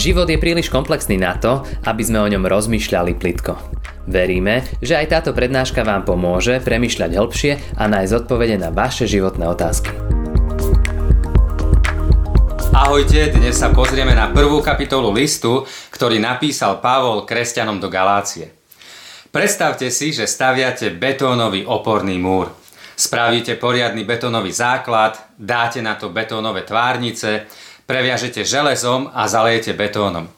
Život je príliš komplexný na to, aby sme o ňom rozmýšľali plitko. Veríme, že aj táto prednáška vám pomôže premyšľať hĺbšie a nájsť odpovede na vaše životné otázky. Ahojte, dnes sa pozrieme na prvú kapitolu listu, ktorý napísal Pavol kresťanom do Galácie. Predstavte si, že staviate betónový oporný múr. Spravíte poriadny betónový základ, dáte na to betónové tvárnice, previažete železom a zalejete betónom.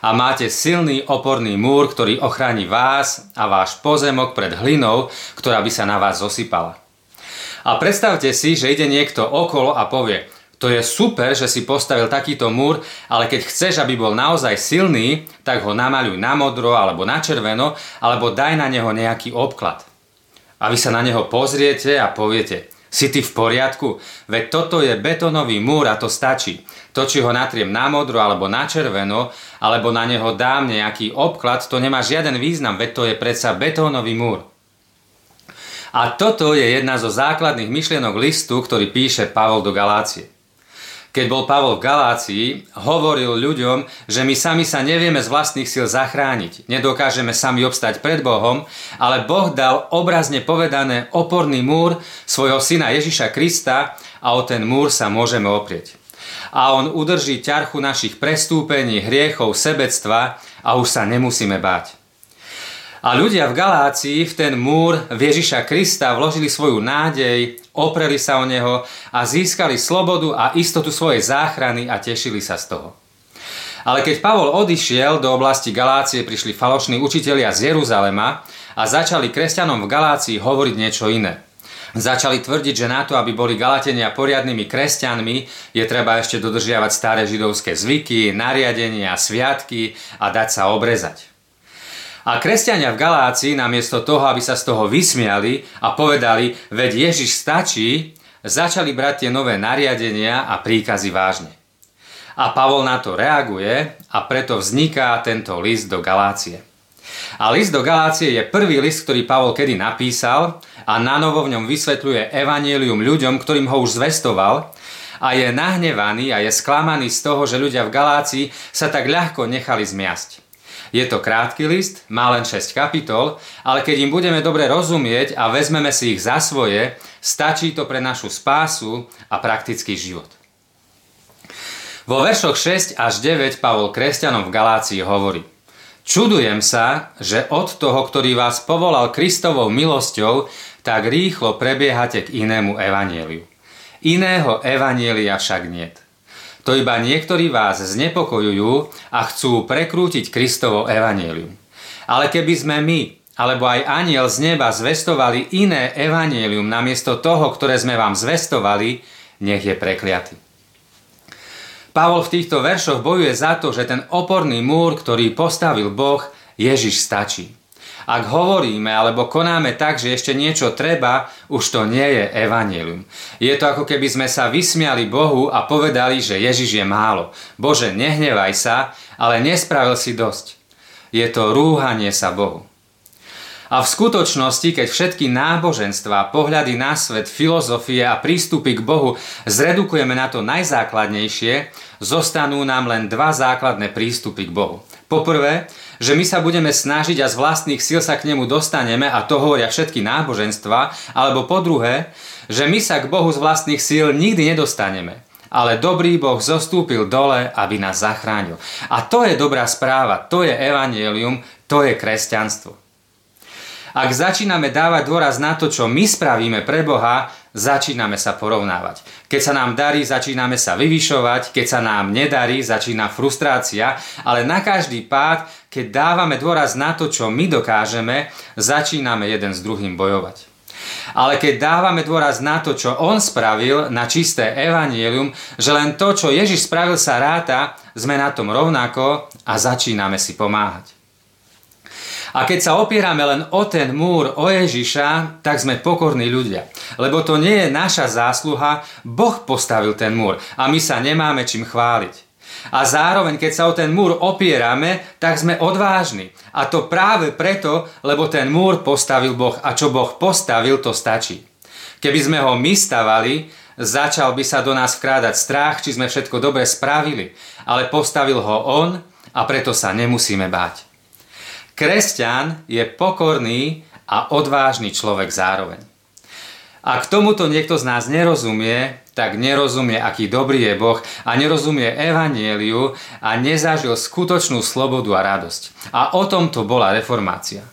A máte silný oporný múr, ktorý ochráni vás a váš pozemok pred hlinou, ktorá by sa na vás zosypala. A predstavte si, že ide niekto okolo a povie, to je super, že si postavil takýto múr, ale keď chceš, aby bol naozaj silný, tak ho namaľuj na modro alebo na červeno, alebo daj na neho nejaký obklad. A vy sa na neho pozriete a poviete, si ty v poriadku? Veď toto je betónový múr a to stačí. To, či ho natriem na modro alebo na červeno, alebo na neho dám nejaký obklad, to nemá žiaden význam, veď to je predsa betónový múr. A toto je jedna zo základných myšlienok listu, ktorý píše Pavol do Galácie. Keď bol Pavol v Galácii, hovoril ľuďom, že my sami sa nevieme z vlastných síl zachrániť, nedokážeme sami obstať pred Bohom, ale Boh dal obrazne povedané oporný múr svojho syna Ježiša Krista a o ten múr sa môžeme oprieť. A on udrží ťarchu našich prestúpení, hriechov, sebectva a už sa nemusíme báť. A ľudia v Galácii v ten múr Ježiša Krista vložili svoju nádej, opreli sa o neho a získali slobodu a istotu svojej záchrany a tešili sa z toho. Ale keď Pavol odišiel, do oblasti Galácie prišli falošní učitelia z Jeruzalema a začali kresťanom v Galácii hovoriť niečo iné. Začali tvrdiť, že na to, aby boli Galatenia poriadnymi kresťanmi, je treba ešte dodržiavať staré židovské zvyky, nariadenia, sviatky a dať sa obrezať. A kresťania v Galácii namiesto toho, aby sa z toho vysmiali a povedali, veď Ježiš stačí, začali brať tie nové nariadenia a príkazy vážne. A Pavol na to reaguje a preto vzniká tento list do Galácie. A list do Galácie je prvý list, ktorý Pavol kedy napísal a na v ňom vysvetľuje evanielium ľuďom, ktorým ho už zvestoval a je nahnevaný a je sklamaný z toho, že ľudia v Galácii sa tak ľahko nechali zmiasť. Je to krátky list, má len 6 kapitol, ale keď im budeme dobre rozumieť a vezmeme si ich za svoje, stačí to pre našu spásu a praktický život. Vo veršoch 6 až 9 Pavol kresťanom v Galácii hovorí Čudujem sa, že od toho, ktorý vás povolal Kristovou milosťou, tak rýchlo prebiehate k inému evanieliu. Iného evanielia však niet. To iba niektorí vás znepokojujú a chcú prekrútiť Kristovo evanielium. Ale keby sme my, alebo aj aniel z neba zvestovali iné evanielium namiesto toho, ktoré sme vám zvestovali, nech je prekliaty. Pavol v týchto veršoch bojuje za to, že ten oporný múr, ktorý postavil Boh, Ježiš stačí. Ak hovoríme alebo konáme tak, že ešte niečo treba, už to nie je evanelium. Je to ako keby sme sa vysmiali Bohu a povedali, že Ježiš je málo. Bože, nehnevaj sa, ale nespravil si dosť. Je to rúhanie sa Bohu. A v skutočnosti, keď všetky náboženstva, pohľady na svet, filozofie a prístupy k Bohu zredukujeme na to najzákladnejšie, zostanú nám len dva základné prístupy k Bohu. Poprvé, že my sa budeme snažiť a z vlastných síl sa k nemu dostaneme a to hovoria všetky náboženstva, alebo po druhé, že my sa k Bohu z vlastných síl nikdy nedostaneme. Ale dobrý Boh zostúpil dole, aby nás zachránil. A to je dobrá správa, to je evanielium, to je kresťanstvo. Ak začíname dávať dôraz na to, čo my spravíme pre Boha, začíname sa porovnávať. Keď sa nám darí, začíname sa vyvyšovať, keď sa nám nedarí, začína frustrácia, ale na každý pád, keď dávame dôraz na to, čo my dokážeme, začíname jeden s druhým bojovať. Ale keď dávame dôraz na to, čo on spravil, na čisté evanielium, že len to, čo Ježiš spravil sa ráta, sme na tom rovnako a začíname si pomáhať. A keď sa opierame len o ten múr, o Ježiša, tak sme pokorní ľudia. Lebo to nie je naša zásluha, Boh postavil ten múr a my sa nemáme čím chváliť. A zároveň, keď sa o ten múr opierame, tak sme odvážni. A to práve preto, lebo ten múr postavil Boh a čo Boh postavil, to stačí. Keby sme ho my stavali, začal by sa do nás vkrádať strach, či sme všetko dobre spravili, ale postavil ho on a preto sa nemusíme báť. Kresťan je pokorný a odvážny človek zároveň. Ak tomuto niekto z nás nerozumie, tak nerozumie, aký dobrý je Boh a nerozumie evanieliu a nezažil skutočnú slobodu a radosť. A o tom to bola reformácia.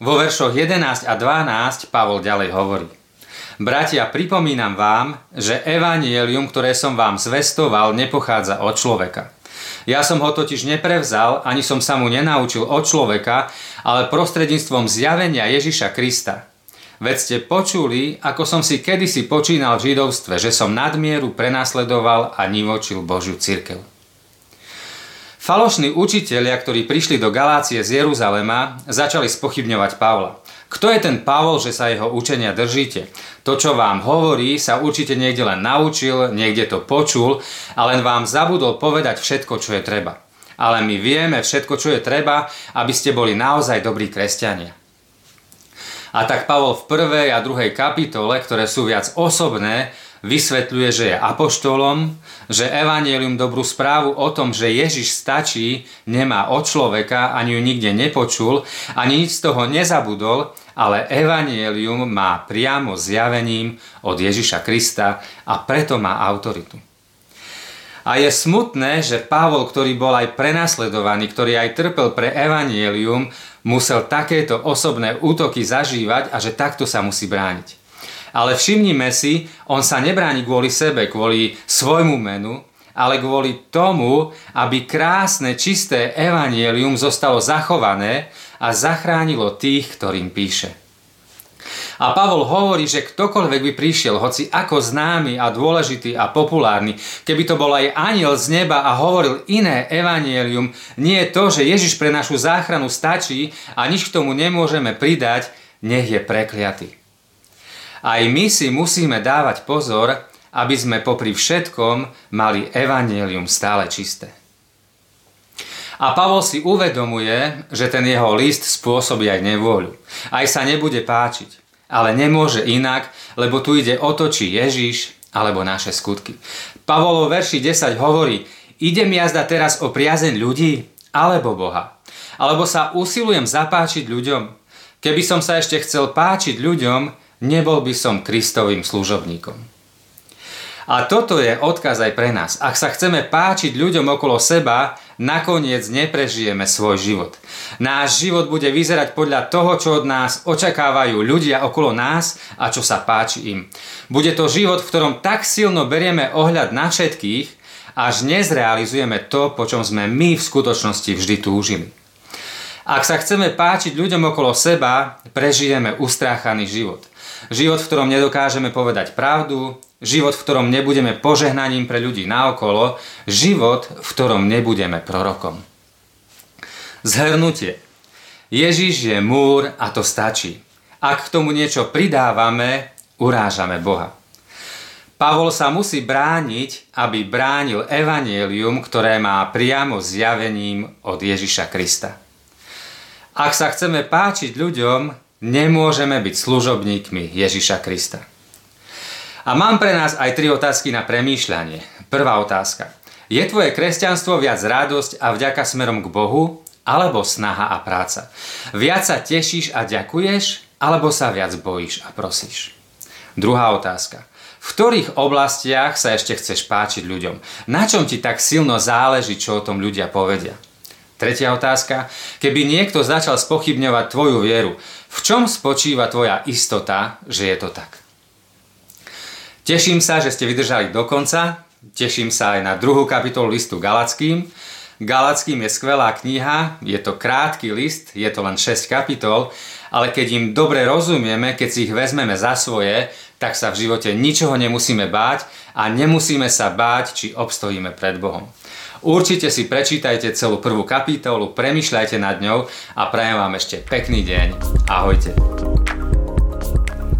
Vo veršoch 11 a 12 Pavol ďalej hovorí. Bratia, pripomínam vám, že evanielium, ktoré som vám zvestoval, nepochádza od človeka. Ja som ho totiž neprevzal, ani som sa mu nenaučil od človeka, ale prostredníctvom zjavenia Ježiša Krista. Veď ste počuli, ako som si kedysi počínal v židovstve, že som nadmieru prenasledoval a nivočil Božiu církev. Falošní učitelia, ktorí prišli do Galácie z Jeruzalema, začali spochybňovať Pavla. Kto je ten Pavol, že sa jeho učenia držíte? To, čo vám hovorí, sa určite niekde len naučil, niekde to počul a len vám zabudol povedať všetko, čo je treba. Ale my vieme všetko, čo je treba, aby ste boli naozaj dobrí kresťania. A tak Pavol v prvej a druhej kapitole, ktoré sú viac osobné, vysvetľuje, že je apoštolom, že evanielium dobrú správu o tom, že Ježiš stačí, nemá od človeka, ani ju nikde nepočul, ani nič z toho nezabudol, ale evanielium má priamo zjavením od Ježiša Krista a preto má autoritu. A je smutné, že Pavol, ktorý bol aj prenasledovaný, ktorý aj trpel pre evanielium, musel takéto osobné útoky zažívať a že takto sa musí brániť. Ale všimnime si, on sa nebráni kvôli sebe, kvôli svojmu menu, ale kvôli tomu, aby krásne, čisté evanielium zostalo zachované a zachránilo tých, ktorým píše. A Pavol hovorí, že ktokoľvek by prišiel, hoci ako známy a dôležitý a populárny, keby to bol aj aniel z neba a hovoril iné evanielium, nie to, že Ježiš pre našu záchranu stačí a nič k tomu nemôžeme pridať, nech je prekliatý. Aj my si musíme dávať pozor, aby sme popri všetkom mali evanelium stále čisté. A Pavol si uvedomuje, že ten jeho list spôsobí aj nevôľu. Aj sa nebude páčiť. Ale nemôže inak, lebo tu ide o to, či Ježiš alebo naše skutky. Pavol vo verši 10 hovorí, idem jazda teraz o priazeň ľudí alebo Boha. Alebo sa usilujem zapáčiť ľuďom. Keby som sa ešte chcel páčiť ľuďom, nebol by som Kristovým služobníkom. A toto je odkaz aj pre nás. Ak sa chceme páčiť ľuďom okolo seba, nakoniec neprežijeme svoj život. Náš život bude vyzerať podľa toho, čo od nás očakávajú ľudia okolo nás a čo sa páči im. Bude to život, v ktorom tak silno berieme ohľad na všetkých, až nezrealizujeme to, po čom sme my v skutočnosti vždy túžili. Ak sa chceme páčiť ľuďom okolo seba, prežijeme ustráchaný život – Život, v ktorom nedokážeme povedať pravdu, život, v ktorom nebudeme požehnaním pre ľudí naokolo, život, v ktorom nebudeme prorokom. Zhrnutie. Ježiš je múr a to stačí. Ak k tomu niečo pridávame, urážame Boha. Pavol sa musí brániť, aby bránil evanielium, ktoré má priamo zjavením od Ježiša Krista. Ak sa chceme páčiť ľuďom, Nemôžeme byť služobníkmi Ježiša Krista. A mám pre nás aj tri otázky na premýšľanie. Prvá otázka. Je tvoje kresťanstvo viac radosť a vďaka smerom k Bohu, alebo snaha a práca? Viac sa tešíš a ďakuješ, alebo sa viac bojíš a prosíš? Druhá otázka. V ktorých oblastiach sa ešte chceš páčiť ľuďom? Na čom ti tak silno záleží, čo o tom ľudia povedia? Tretia otázka. Keby niekto začal spochybňovať tvoju vieru, v čom spočíva tvoja istota, že je to tak? Teším sa, že ste vydržali do konca. Teším sa aj na druhú kapitolu listu Galackým. Galackým je skvelá kniha, je to krátky list, je to len 6 kapitol, ale keď im dobre rozumieme, keď si ich vezmeme za svoje, tak sa v živote ničoho nemusíme báť a nemusíme sa báť, či obstojíme pred Bohom. Určite si prečítajte celú prvú kapitolu, premyšľajte nad ňou a prajem vám ešte pekný deň. Ahojte.